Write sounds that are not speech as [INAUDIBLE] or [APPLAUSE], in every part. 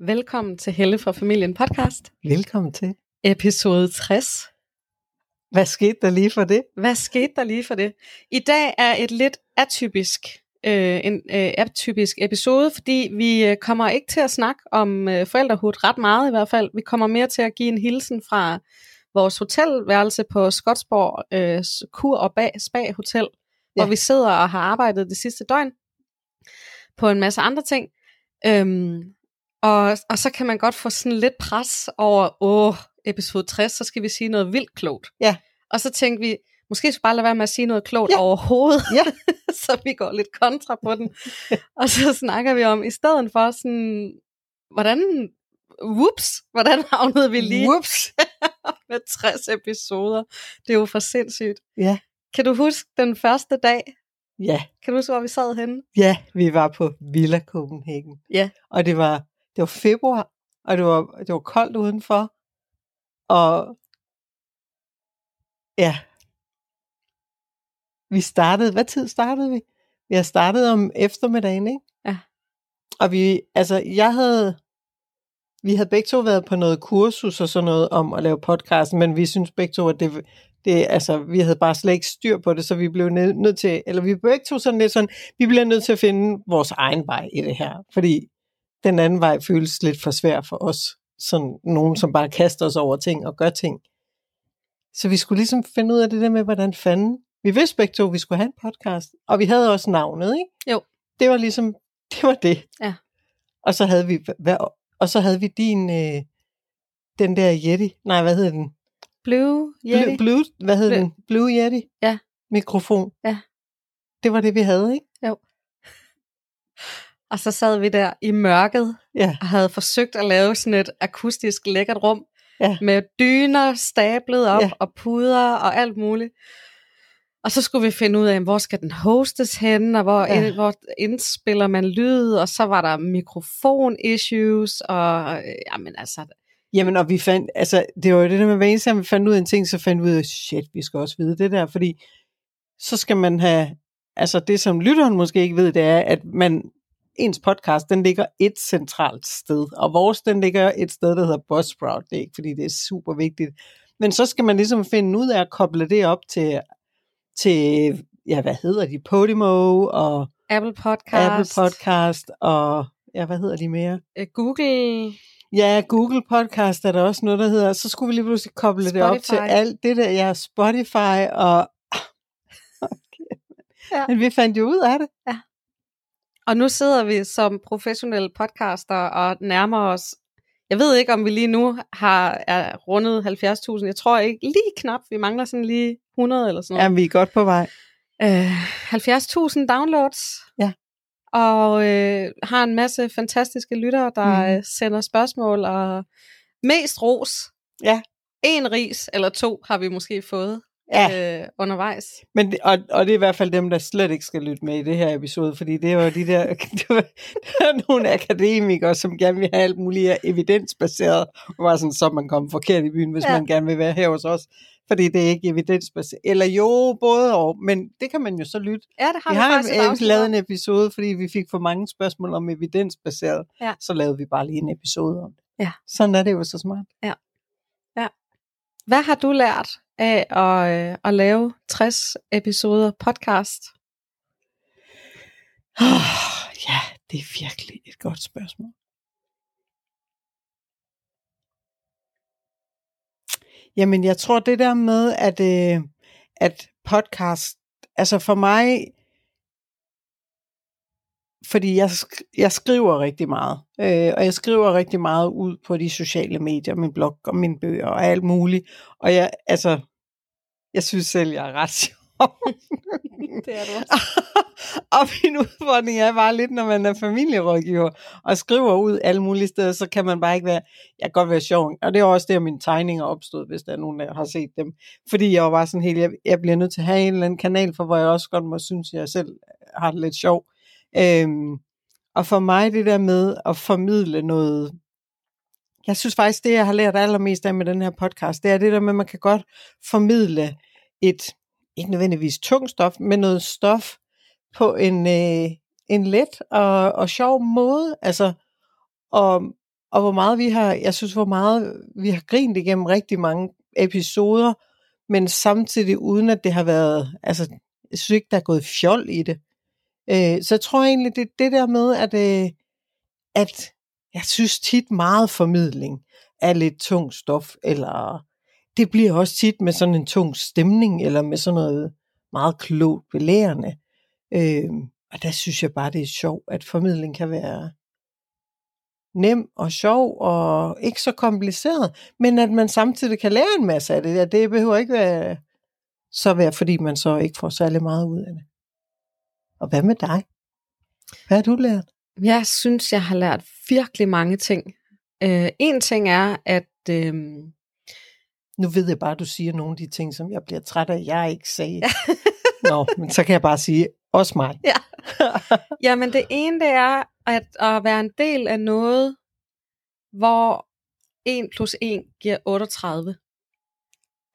Velkommen til Helle fra Familien podcast, Velkommen til. episode 60. Hvad skete der lige for det? Hvad skete der lige for det? I dag er et lidt atypisk, øh, en øh, atypisk episode, fordi vi øh, kommer ikke til at snakke om øh, forældrehood ret meget i hvert fald. Vi kommer mere til at give en hilsen fra vores hotelværelse på Skotsborg øh, Kur og Bag, Spa Hotel, ja. hvor vi sidder og har arbejdet det sidste døgn på en masse andre ting. Øhm, og, og så kan man godt få sådan lidt pres over, åh, episode 60, så skal vi sige noget vildt klogt. Ja. Og så tænkte vi, måske skal bare lade være med at sige noget klogt Ja. overhovedet, Ja. [LAUGHS] så vi går lidt kontra på den. [LAUGHS] og så snakker vi om, i stedet for sådan, hvordan, whoops, hvordan havnede vi lige Whoops. [LAUGHS] med 60 episoder? Det er jo for sindssygt. Ja. Kan du huske den første dag? Ja, Kan du huske, hvor vi sad henne? ja, vi var på Villa Copenhagen. Ja. Og det var, det var februar, og det var, det var koldt udenfor. Og ja, vi startede, hvad tid startede vi? Vi har startet om eftermiddagen, ikke? Ja. Og vi, altså, jeg havde, vi havde begge to været på noget kursus og sådan noget om at lave podcast, men vi synes begge to, at det, det, altså, vi havde bare slet ikke styr på det, så vi blev nødt nødt til, eller vi blev begge to sådan lidt sådan, vi bliver nødt til at finde vores egen vej i det her, fordi den anden vej føles lidt for svær for os, sådan nogen, som bare kaster os over ting og gør ting. Så vi skulle ligesom finde ud af det der med, hvordan fanden, vi vidste begge to, at vi skulle have en podcast, og vi havde også navnet, ikke? Jo. Det var ligesom, [LAUGHS] det var det. Ja. Og så havde vi, hvad, og så havde vi din, øh, den der Yeti, nej, hvad hed den? Blue Yeti? Blue, Blue, hvad hed Blue- den? Blue Yeti? Ja. Mikrofon. Ja. Det var det, vi havde, ikke? Og så sad vi der i mørket Ja. og havde forsøgt at lave sådan et akustisk lækkert rum Ja. med dyner stablet op Ja. og puder og alt muligt. Og så skulle vi finde ud af, hvor skal den hostes henne, og hvor, Ja. hvor indspiller man lyd, og så var der mikrofon-issues, og øh, jamen altså, Jamen, og vi fandt, altså, det var jo det der med, hver eneste vi fandt ud af en ting, så fandt vi ud af, shit, vi skal også vide det der, fordi så skal man have, altså det som lytteren måske ikke ved, det er, at man, ens podcast, den ligger et centralt sted, og vores, den ligger et sted, der hedder Buzzsprout, det er ikke, fordi det er super vigtigt, men så skal man ligesom finde ud af at koble det op til, til ja, hvad hedder de, Podimo og Apple Podcast, Apple Podcast og, ja, hvad hedder de mere? øh, Google, Ja, Google Podcast er der også noget, der hedder. Så skulle vi lige pludselig koble det op til Spotify. alt det der, ja, Spotify og... [LAUGHS] Okay. Ja. Men vi fandt jo ud af det. Og nu sidder vi som professionelle podcaster og nærmer os. Jeg ved ikke, om vi lige nu har er rundet 70.000. Jeg tror ikke lige knap. Vi mangler sådan lige 100 eller sådan Ja, noget. vi er godt på vej. Øh, 70.000 downloads. Ja. Og øh, har en masse fantastiske lyttere, der mm. sender spørgsmål. Og mest ros. Ja. En ris eller to har vi måske fået Ja. øh, undervejs. Men, det- og, og det er i hvert fald dem, der slet ikke skal lytte med i det her episode, fordi det var de der, [LAUGHS] det var, der var nogle akademikere, som gerne vil have alt muligt evidensbaseret, og var sådan, så man kommet forkert i byen, hvis Ja. ja. man gerne vil være her hos os, fordi det er ikke evidensbaseret. Eller jo, både og, men det kan man jo så lytte. Ja, det har vi vi, har en, afsnit lavet en episode, fordi vi fik for mange spørgsmål om evidensbaseret. Ja. Så lavede vi bare lige en episode om det. Ja. Sådan er det jo så smart. Hvad har du lært af at, øh, at lave 60 episoder podcast? Oh, ja, det er virkelig et godt spørgsmål. Jamen, jeg tror det der med, at, øh, at podcast, altså for mig, fordi jeg, jeg skriver rigtig meget, øh, og jeg skriver rigtig meget ud på de sociale medier, min blog og mine bøger og alt muligt, og jeg, altså, jeg synes selv, jeg er ret [LAUGHS] sjov. Det er du også. [LAUGHS] og min udfordring er bare lidt, når man er familierådgiver og skriver ud alle mulige steder, så kan man bare ikke være, jeg kan godt være sjov. Og det er også der, mine tegninger opstod, hvis der er nogen, der har set dem. Fordi jeg var bare sådan helt, jeg, jeg bliver nødt til at have en eller anden kanal, for hvor jeg også godt må synes, at jeg selv har det lidt sjov. Øhm, og for mig det der med at formidle noget, jeg synes faktisk, det jeg har lært allermest af med den her podcast, det er det der med, at man kan godt formidle et, ikke nødvendigvis tungt stof, men noget stof på en, øh, en let og, og sjov måde. Altså, og, og hvor meget vi har, jeg synes, hvor meget vi har grint igennem rigtig mange episoder, men samtidig uden at det har været, altså, jeg synes ikke, der er gået fjol i det. Øh, så jeg tror egentlig, det er det der med, at, øh, at jeg synes tit meget formidling er lidt tung stof, eller det bliver også tit med sådan en tung stemning, eller med sådan noget meget klogt belærende. Øh, og der synes jeg bare, det er sjovt, at formidling kan være nem og sjov og ikke så kompliceret, men at man samtidig kan lære en masse af det. Ja, det behøver ikke være, så være, fordi man så ikke får særlig meget ud af det. Og hvad med dig? Hvad har du lært? Jeg synes, jeg har lært virkelig mange ting. Øh, en ting er, at øh, Nu ved jeg bare, at du siger nogle af de ting, som jeg bliver træt af, jeg ikke sagde. [LAUGHS] Nå, men så kan jeg bare sige, også mig. Ja. [LAUGHS] Jamen det ene det er at, at være en del af noget, hvor 1 plus 1 giver 38.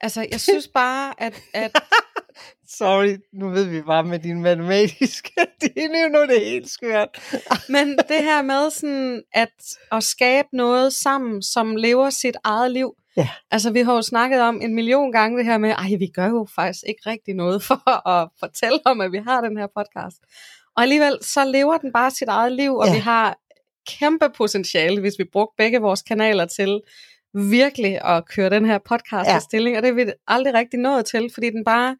Altså jeg [LAUGHS] synes bare, at, at Sorry, nu ved vi bare med din matematiske, [LAUGHS] det er jo nu det er helt skørt. men det her med sådan at, at skabe noget sammen, som lever sit eget liv. Ja. Altså vi har jo snakket om en million gange det her med, ej vi gør jo faktisk ikke rigtig noget for [LAUGHS] at fortælle om, at vi har den her podcast. Og alligevel så lever den bare sit eget liv, og Ja. vi har kæmpe potentiale, hvis vi brugte begge vores kanaler til virkelig at køre den her podcast Ja. stilling, og det er vi aldrig rigtig nået til, fordi den bare,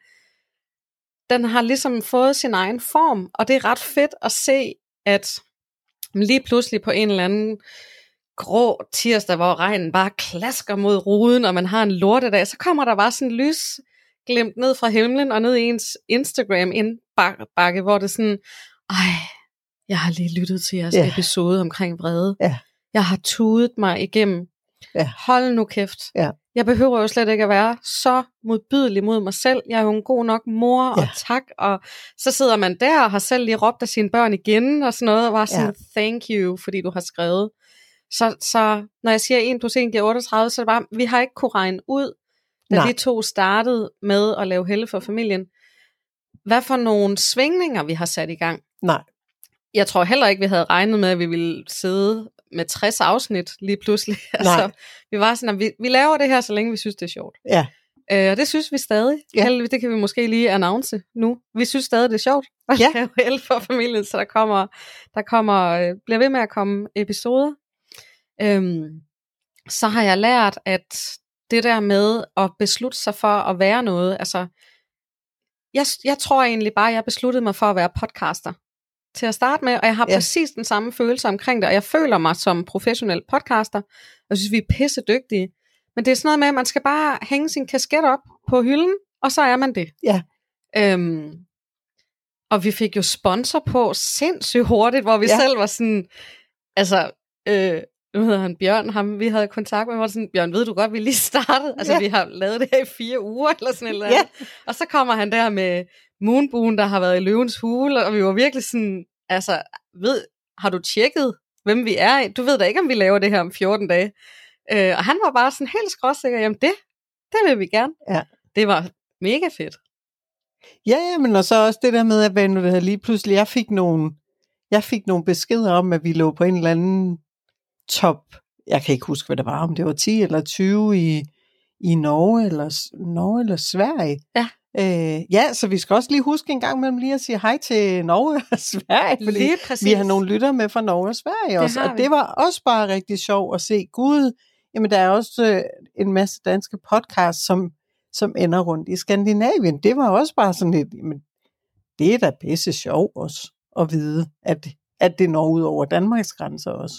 den har ligesom fået sin egen form, og det er ret fedt at se, at lige pludselig på en eller anden grå tirsdag, hvor regnen bare klasker mod ruden, og man har en lortedag, så kommer der bare sådan lys glimt ned fra himlen og ned i ens Instagram indbakke, hvor det sådan, ej, jeg har lige lyttet til jeres yeah. episode omkring vrede. Ja. Jeg har tudet mig igennem. Ja. Hold nu kæft. Ja. Jeg behøver jo slet ikke at være så modbydelig mod mig selv. Jeg er jo en god nok mor, Ja. og tak. Og så sidder man der og har selv lige råbt af sine børn igen, og sådan noget, og var sådan, ja. thank you, fordi du har skrevet. Så, så når jeg siger 1 plus 1 giver 38, så er det bare, vi har ikke kunne regne ud, da Nej. vi to startede med at lave helle for familien, hvad for nogle svingninger vi har sat i gang. Nej, Jeg tror heller ikke, vi havde regnet med, at vi ville sidde med 60 afsnit lige pludselig. [LAUGHS] Altså, vi var sådan, at vi, vi laver det her, så længe vi synes, det er sjovt. ja, Øh, og det synes vi stadig. Ja. Heldigvis, det kan vi måske lige announce nu. Vi synes stadig, det er sjovt at Ja. [LAUGHS] lave helle for familien, så der kommer, der kommer, øh, bliver ved med at komme episoder. Øhm, så har jeg lært, at det der med at beslutte sig for at være noget, altså, jeg, jeg tror egentlig bare, at jeg besluttede mig for at være podcaster til at starte med, og jeg har Ja. præcis den samme følelse omkring det, og jeg føler mig som professionel podcaster, og synes, vi er pisse dygtige. Men det er sådan noget med, at man skal bare hænge sin kasket op på hylden, og så er man det. Ja. Øhm, og vi fik jo sponsor på sindssygt hurtigt, hvor vi Ja. selv var sådan, altså, øh, nu hedder han Bjørn, ham vi havde kontakt med, var sådan, Bjørn, ved du godt, vi lige startede? Altså, Ja. vi har lavet det her i fire uger, eller sådan eller Ja. Og så kommer han der med Moonboon, der har været i løvens hule, og vi var virkelig sådan, altså, ved, har du tjekket, hvem vi er? Du ved da ikke, om vi laver det her om 14 dage. Øh, og han var bare sådan helt skråsikker, jamen det, det vil vi gerne. Ja. Det var mega fedt. Ja, ja, men og så også det der med, at hvad nu det her lige pludselig, jeg fik nogle, jeg fik nogle beskeder om, at vi lå på en eller anden top, jeg kan ikke huske, hvad det var, om det var 10 eller 20 i, i Norge, eller, Norge eller Sverige. Ja. Øh, ja, så vi skal også lige huske en gang imellem lige at sige hej til Norge og [LAUGHS] Sverige, fordi Lige præcis. vi har nogle lytter med fra Norge og Sverige Det også, og vi. det var også bare rigtig sjovt at se, gud, jamen der er også øh, en masse danske podcasts, som, som ender rundt i Skandinavien. Det var også bare sådan lidt, jamen, det er da pisse sjovt også at vide, at, at det når ud over Danmarks grænser også.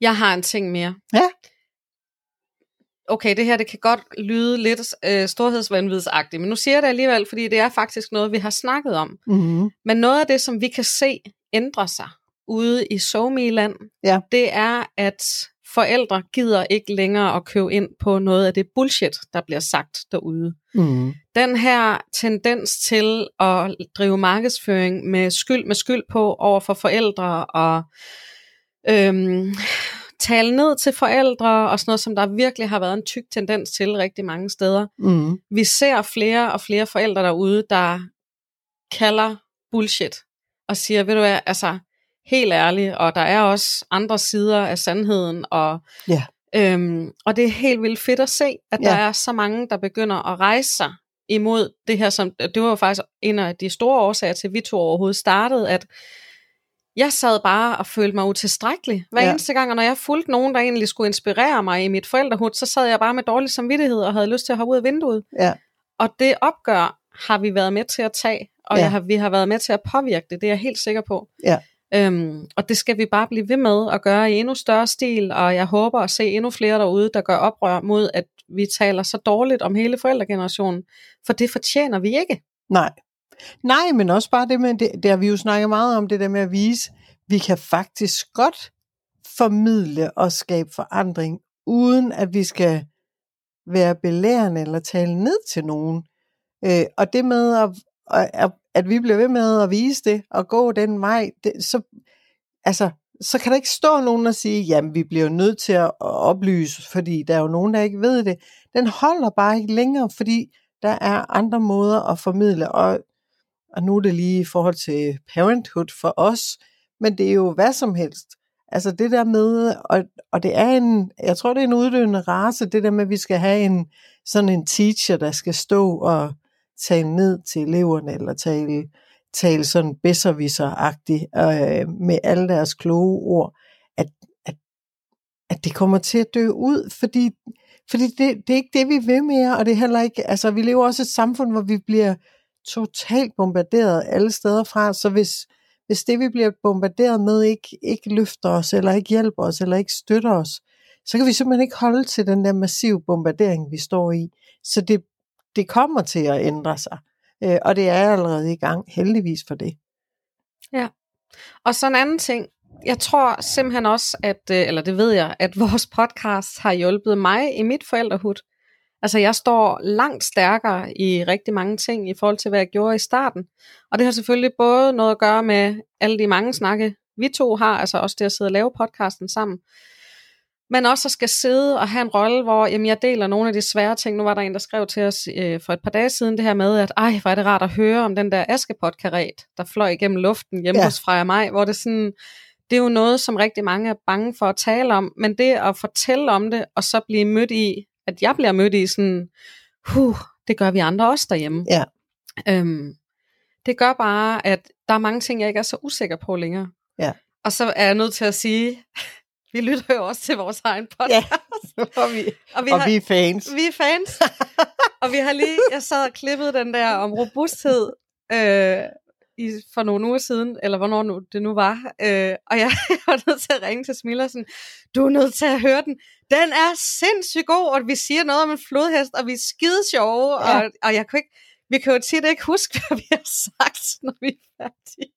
Jeg har en ting mere. Ja. Okay, det her det kan godt lyde lidt øh, storhedsvandvidsagtigt, men nu siger jeg det alligevel, fordi det er faktisk noget, vi har snakket om. Mm-hmm. Men noget af det, som vi kan se ændre sig ude i somi-land, Ja. det er, at forældre gider ikke længere at købe ind på noget af det bullshit, der bliver sagt derude. Mm-hmm. Den her tendens til at drive markedsføring med skyld med skyld på over for forældre og øhm, tale ned til forældre og sådan noget, som der virkelig har været en tyk tendens til rigtig mange steder. Mm-hmm. Vi ser flere og flere forældre derude, der kalder bullshit og siger, ved du hvad, altså, helt ærlig, og der er også andre sider af sandheden, og, Ja. øhm, og det er helt vildt fedt at se, at Ja. der er så mange, der begynder at rejse sig imod det her, som, det var jo faktisk en af de store årsager til, at vi to overhovedet startede, at jeg sad bare og følte mig utilstrækkelig. Hver Ja. eneste gang, og når jeg fulgte nogen, der egentlig skulle inspirere mig i mit forældrehud, så sad jeg bare med dårlig samvittighed og havde lyst til at hoppe ud af vinduet. Ja. Og det opgør har vi været med til at tage, og ja. jeg har, vi har været med til at påvirke det, det er jeg helt sikker på. Ja. Øhm, og det skal vi bare blive ved med at gøre i endnu større stil, og jeg håber at se endnu flere derude, der gør oprør mod, at vi taler så dårligt om hele forældregenerationen, for det fortjener vi ikke. Nej. Nej, men også bare det med, det, det har vi jo snakket meget om, det der med at vise, vi kan faktisk godt formidle og skabe forandring, uden at vi skal være belærende eller tale ned til nogen. Øh, og det med, at, at, at vi bliver ved med at vise det, og gå den vej, det, så, altså, så kan der ikke stå nogen og sige, jamen vi bliver nødt til at oplyse, fordi der er jo nogen, der ikke ved det. Den holder bare ikke længere, fordi der er andre måder at formidle, og, og nu er det lige i forhold til parenthood for os, men det er jo hvad som helst. Altså det der med, og, og det er en, jeg tror det er en uddøende race, det der med, at vi skal have en, sådan en teacher, der skal stå og tale ned til eleverne, eller tale, tale sådan besserwisser-agtigt, øh, med alle deres kloge ord, at, at, at det kommer til at dø ud, fordi, fordi det, det er ikke det, vi vil mere, og det er heller ikke, altså vi lever også et samfund, hvor vi bliver totalt bombarderet alle steder fra, så hvis, hvis det, vi bliver bombarderet med, ikke, ikke løfter os, eller ikke hjælper os, eller ikke støtter os, så kan vi simpelthen ikke holde til den der massive bombardering, vi står i. Så det, det kommer til at ændre sig. Øh, og det er allerede i gang, heldigvis for det. Ja, Og så en anden ting, jeg tror simpelthen også, at, øh, eller det ved jeg, at [LAUGHS] vores podcast har hjulpet mig i mit forældrehud. Altså jeg står langt stærkere i rigtig mange ting i forhold til, hvad jeg gjorde i starten. Og det har selvfølgelig både noget at gøre med alle de mange snakke, vi to har, altså også det at sidde og lave podcasten sammen. Men også at skal sidde og have en rolle, hvor jamen, jeg deler nogle af de svære ting. Nu var der en, der skrev til os øh, for et par dage siden det her med, at ej, hvor er det rart at høre om den der askepot-karet, der fløj igennem luften hjemme Ja. hos Freja mig, hvor det sådan, det er jo noget, som rigtig mange er bange for at tale om, men det at fortælle om det, og så blive mødt i, at jeg bliver mødt i sådan, huh, det gør vi andre også derhjemme. Ja. Øhm, det gør bare, at der er mange ting, jeg ikke er så usikker på længere. Ja. Og så er jeg nødt til at sige, [LAUGHS] vi lytter jo også til vores egen podcast. [LAUGHS] og, vi, og vi, og har, vi er fans. vi er fans. [LAUGHS] og vi har lige, jeg sad og klippede den der om robusthed øh, i, for nogle uger siden, eller hvornår nu, det nu var. Øh, og jeg, jeg var nødt til at ringe til Smilla sådan, du er nødt til at høre den. Den er sindssygt god, og vi siger noget om en flodhest, og vi er skide sjove, Ja. og, og jeg kunne ikke, vi kan jo tit ikke huske, [LAUGHS] hvad vi har sagt, når vi er færdige.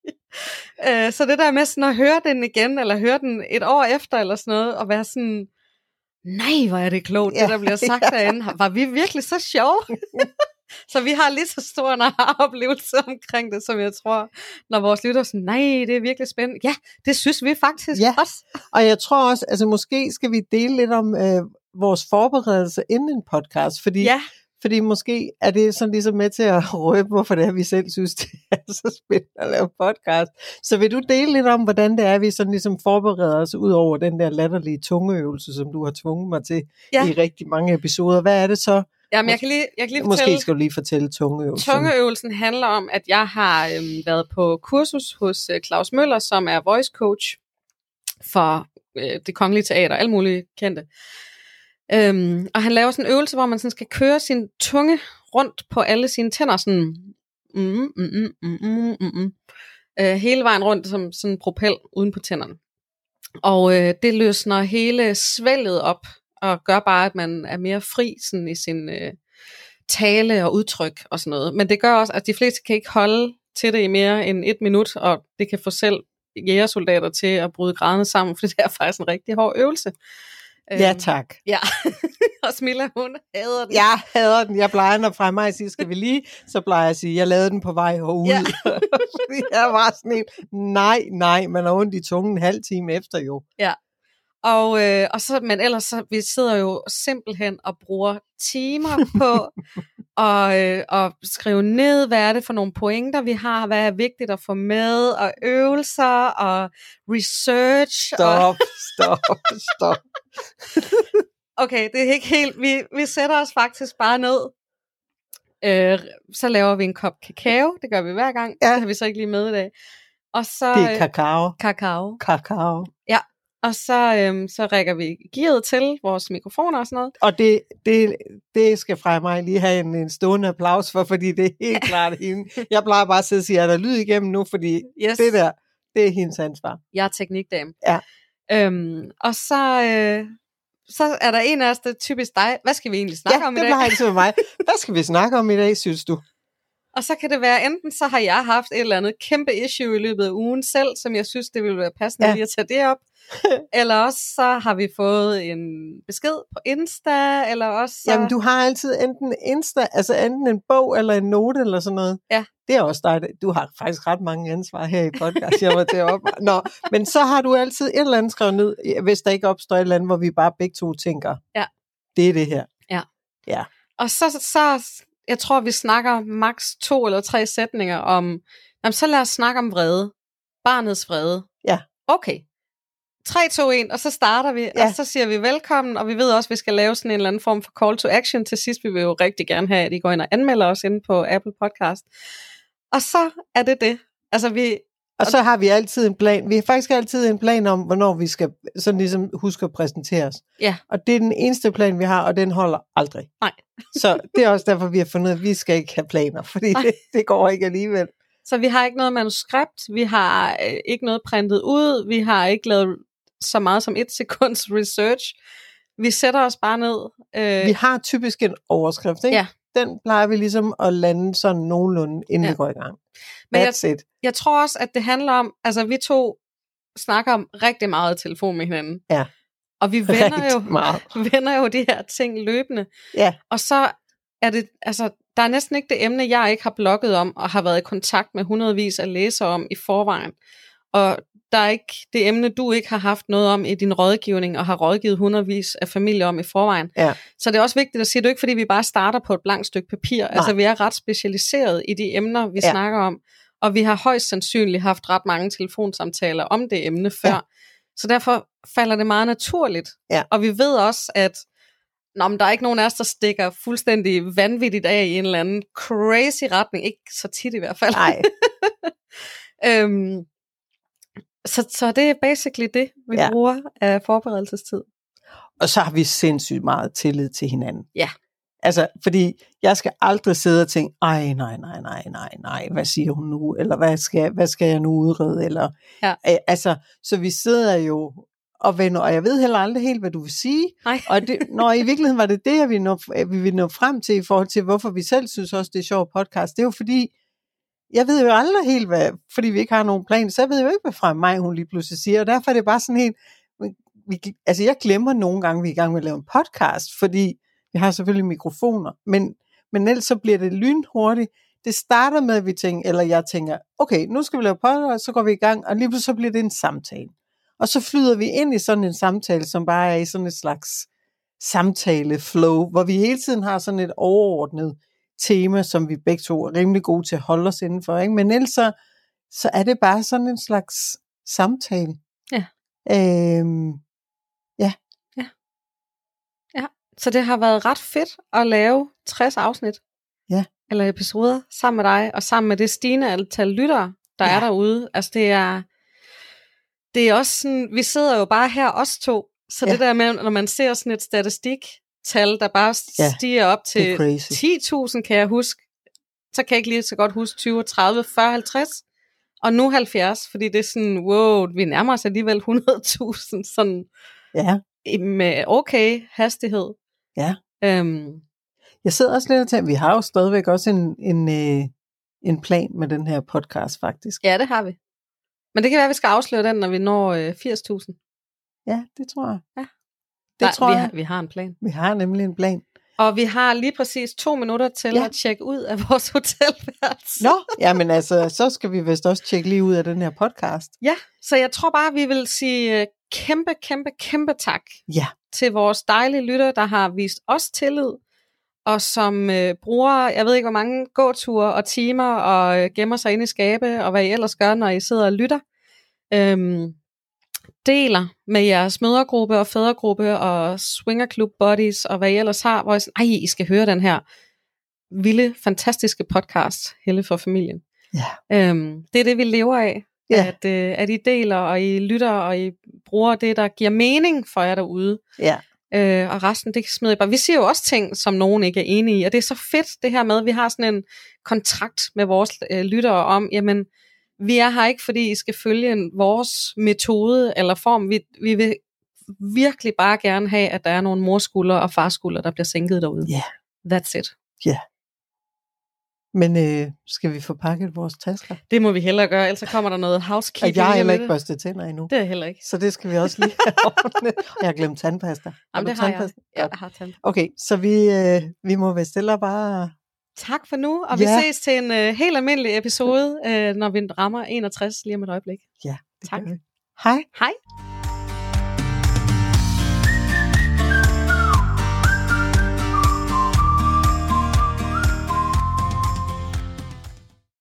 Øh, så det der med sådan at høre den igen, eller høre den et år efter, eller sådan noget, og være sådan, nej, hvor er det klogt, ja, det der bliver sagt [LAUGHS] ja. derinde. Var vi virkelig så sjove? [LAUGHS] så vi har lige så stor en oplevelse omkring det, som jeg tror, når vores lytter er sådan, nej, det er virkelig spændende. Ja, det synes vi faktisk Ja. også. Og jeg tror også, altså måske skal vi dele lidt om øh, vores forberedelse inden en podcast, fordi, Ja, fordi måske er det sådan ligesom med til at [LAUGHS] røbe, hvorfor det er, vi selv synes, [LAUGHS] det er så spændende at lave podcast. Så vil du dele lidt om, hvordan det er, vi sådan ligesom forbereder os ud over den der latterlige tungeøvelse, som du har tvunget mig til Ja. i rigtig mange episoder. Hvad er det så? Jamen, jeg kan lige, jeg kan lige fortælle, Måske skal du lige fortælle tungeøvelsen. Tungeøvelsen handler om, at jeg har øhm, været på kursus hos øh, Claus Møller, som er voice coach for øh, det kongelige teater, alle mulige kendte. Øhm, og han laver sådan en øvelse, hvor man sådan skal køre sin tunge rundt på alle sine tænder, sådan mm, mm, mm, mm, mm, mm, mm, øh, hele vejen rundt som sådan en propel uden på tænderne. Og øh, det løsner hele svælget op, og gør bare, at man er mere fri sådan i sin øh, tale og udtryk og sådan noget. Men det gør også, at de fleste kan ikke holde til det i mere end et minut, og det kan få selv jægersoldater til at bryde grædende sammen, for [LAUGHS] det er faktisk en rigtig hård øvelse. Ja, Øhm, tak. Ja, [LAUGHS] og Smilla, hun hader den. Jeg hader den. Jeg plejer, når fra mig siger, skal vi lige, så plejer jeg at sige, jeg lavede den på vej herud. Ja. [LAUGHS] Jeg var sådan en, nej, nej, man har ondt i tungen en halv time efter jo. Og, øh, og så, men ellers så, vi sidder jo simpelthen og bruger timer på [LAUGHS] at, øh, at skrive ned, hvad er det for nogle pointer, vi har, hvad er vigtigt at få med, og øvelser, og research. Og, Stop, stop, stop. [LAUGHS] okay, det er ikke helt, vi, vi sætter os faktisk bare ned, øh, så laver vi en kop kakao, det gør vi hver gang, Ja. det har vi så ikke lige med i dag. Og så Det er øh, kakao. kakao. Kakao. Og så, øhm, så rækker vi gearet til vores mikrofoner og sådan noget. Og det, det, det skal fra mig lige have en, en stående applaus for, fordi det er helt [LAUGHS] klart hende. Jeg plejer bare at sidde og sige, er der lyd igennem nu, fordi Yes, det der, det er hendes ansvar. jeg er teknikdame. Ja. Øhm, og så, øh, så er der en af os, er typisk dig. Hvad skal vi egentlig snakke ja, om i det dag? plejer altid med mig. [LAUGHS] Hvad skal vi snakke om i dag, synes du? Og så kan det være, enten så har jeg haft et eller andet kæmpe issue i løbet af ugen selv, som jeg synes, det ville være passende Ja. ja. lige at tage det op. [LAUGHS] eller også så har vi fået en besked på Insta, eller også så... Jamen, du har altid enten Insta, altså enten en bog eller en note eller sådan noget. Ja. Det er også dig. Du har faktisk ret mange ansvar her i podcast. Jeg var deroppe. [LAUGHS] Nå, men så har du altid et eller andet skrevet ned, hvis der ikke opstår et eller andet, hvor vi bare begge to tænker, Ja. det er det her. Og så, så, jeg tror, vi snakker maks to eller tre sætninger om, jamen, så lad os snakke om vrede. Barnets vrede. Ja. Okay. 3, 2, 1, og så starter vi, Ja. og så siger vi velkommen, og vi ved også, at vi skal lave sådan en eller anden form for call to action til sidst. Vi vil jo rigtig gerne have, at I går ind og anmelder os inde på Apple Podcast. Og så er det det. Altså, vi, Og så har vi altid en plan. Vi har faktisk altid en plan om, hvornår vi skal sådan ligesom huske at præsentere os. Ja. Og det er den eneste plan, vi har, og den holder aldrig. Nej. [LAUGHS] så det er også derfor, vi har fundet, at vi skal ikke have planer, fordi Nej. det, [LAUGHS] det går ikke alligevel. så vi har ikke noget manuskript, vi har øh, ikke noget printet ud, vi har ikke lavet så meget som et [LAUGHS] sekunds research. Vi sætter os bare ned. Øh, Vi har typisk en overskrift, ikke? Ja. Den plejer vi ligesom at lande sådan nogenlunde, inden Ja. vi går i gang. Men jeg- That's it. jeg tror også, at det handler om, altså vi to snakker om rigtig meget i telefon med hinanden. Ja. Og vi vender jo, meget. [LAUGHS] vender jo de her ting løbende. Ja. Og så er det, altså, der er næsten ikke det emne, jeg ikke har blogget om, og har været i kontakt med hundredvis af læsere om i forvejen. Og der er ikke det emne, du ikke har haft noget om i din rådgivning, og har rådgivet hundredvis af familier om i forvejen. Ja. Så det er også vigtigt at sige, at det er ikke fordi, vi bare starter på et blankt stykke papir. Nej. Altså, vi er ret specialiseret i de emner, vi Ja. ja. snakker om. Og vi har højst sandsynligt haft ret mange telefonsamtaler om det emne før. Ja. Så derfor falder det meget naturligt. Ja. Og vi ved også, at Nå, men der er ikke nogen af os, der stikker fuldstændig vanvittigt af i en eller anden crazy retning. Ikke så tit i hvert fald. Nej, [LAUGHS] øhm, så, så det er basically det, vi Ja. bruger af forberedelsestid. og så har vi sindssygt meget tillid til hinanden. Ja. Altså, fordi jeg skal aldrig sidde og tænke, ej, nej, nej, nej, nej, nej, hvad siger hun nu? Eller hvad skal, hvad skal jeg nu udrede? Eller, Ja. Øh, altså, så vi sidder jo og vender, og jeg ved heller aldrig helt, hvad du vil sige. Nej. Og det, når i virkeligheden var det det, jeg ville nå, vi ville nå frem til i forhold til, hvorfor vi selv synes også, det er sjovt podcast. Det er jo fordi, jeg ved jo aldrig helt, hvad, fordi vi ikke har nogen plan, så jeg ved jo ikke, hvad fra mig hun lige pludselig siger, og derfor er det bare sådan helt, vi, altså jeg glemmer nogle gange, vi er i gang med at lave en podcast, fordi vi har selvfølgelig mikrofoner, men, men ellers så bliver det lynhurtigt. Det starter med, at vi tænker, eller jeg tænker, okay, nu skal vi lave podcast, så går vi i gang, og lige pludselig så bliver det en samtale. Og så flyder vi ind i sådan en samtale, som bare er i sådan et slags samtale-flow, hvor vi hele tiden har sådan et overordnet tema, som vi begge to er rimelig gode til at holde os indenfor. Ikke? Men ellers så, så er det bare sådan en slags samtale. Ja. Øhm, Så det har været ret fedt at lave 60 afsnit. Ja. Eller episoder sammen med dig, og sammen med det stigende antal lyttere, der Ja. ja. er derude. Altså det er, det er også sådan, vi sidder jo bare her, os to. Så Ja. ja. det der med, når man ser sådan et statistiktal, der bare Ja, stiger op det er til crazy. 10.000, kan jeg huske. Så kan jeg ikke lige så godt huske 20, 30, 40, 50. Og nu 70, fordi det er sådan, wow, vi nærmer os alligevel 100.000, sådan Ja. med okay hastighed. Ja. Øhm, Jeg sidder også lidt og tænker, vi har jo stadigvæk også en, en, øh, en plan med den her podcast, faktisk. ja, det har vi. Men det kan være, at vi skal afsløre den, når vi når øh, 80.000. Ja, det tror jeg. Ja. Det Nej, tror vi jeg. Har, vi har en plan. Vi har nemlig en plan. Og vi har lige præcis to minutter til Ja. at tjekke ud af [LAUGHS] vores hotelværelse. Nå, jamen altså, så skal vi vist også tjekke lige ud af den her podcast. Ja, så jeg tror bare, vi vil sige øh, kæmpe, kæmpe, kæmpe tak Ja. til vores dejlige lytter, der har vist os tillid, og som øh, bruger, jeg ved ikke hvor mange gåture og timer, og øh, gemmer sig inde i skabe, og hvad I ellers gør, når I sidder og lytter. Øhm, deler med jeres mødergruppe og fædregruppe og swingerklub buddies og hvad I ellers har, hvor I sådan, ej, I skal høre den her vilde, fantastiske podcast, Helle for familien. Ja. Øhm, det er det, vi lever af. Ja. At, øh, at I deler, og I lytter, og I bruger det, der giver mening for jer derude. Ja. Øh, og resten, det smider jeg bare. Vi siger jo også ting, som nogen ikke er enige i, og det er så fedt det her med, at vi har sådan en kontrakt med vores øh, lyttere om, jamen, vi er her ikke, fordi I skal følge en, vores metode eller form. Vi, vi vil virkelig bare gerne have, at der er nogle morskulder og farskulder, der bliver sænket derude. Ja. That's it. Men øh, skal vi få pakket vores tasker? Det må vi hellere gøre, ellers kommer der noget Og housekeeping. jeg har heller ikke børstet tænder endnu. Det er jeg heller ikke. Så det skal vi også lige have [LAUGHS] ordnet. Og Jeg har glemt tandpasta. Har Jamen, det har jeg. tandpasta? Ja, Godt. jeg har tand. Okay, så vi, øh, vi må vel stille og bare... Tak for nu, og Ja. vi ses til en øh, helt almindelig episode, øh, når vi rammer 61 lige om et øjeblik. Ja, det Tak. Hej. Hej.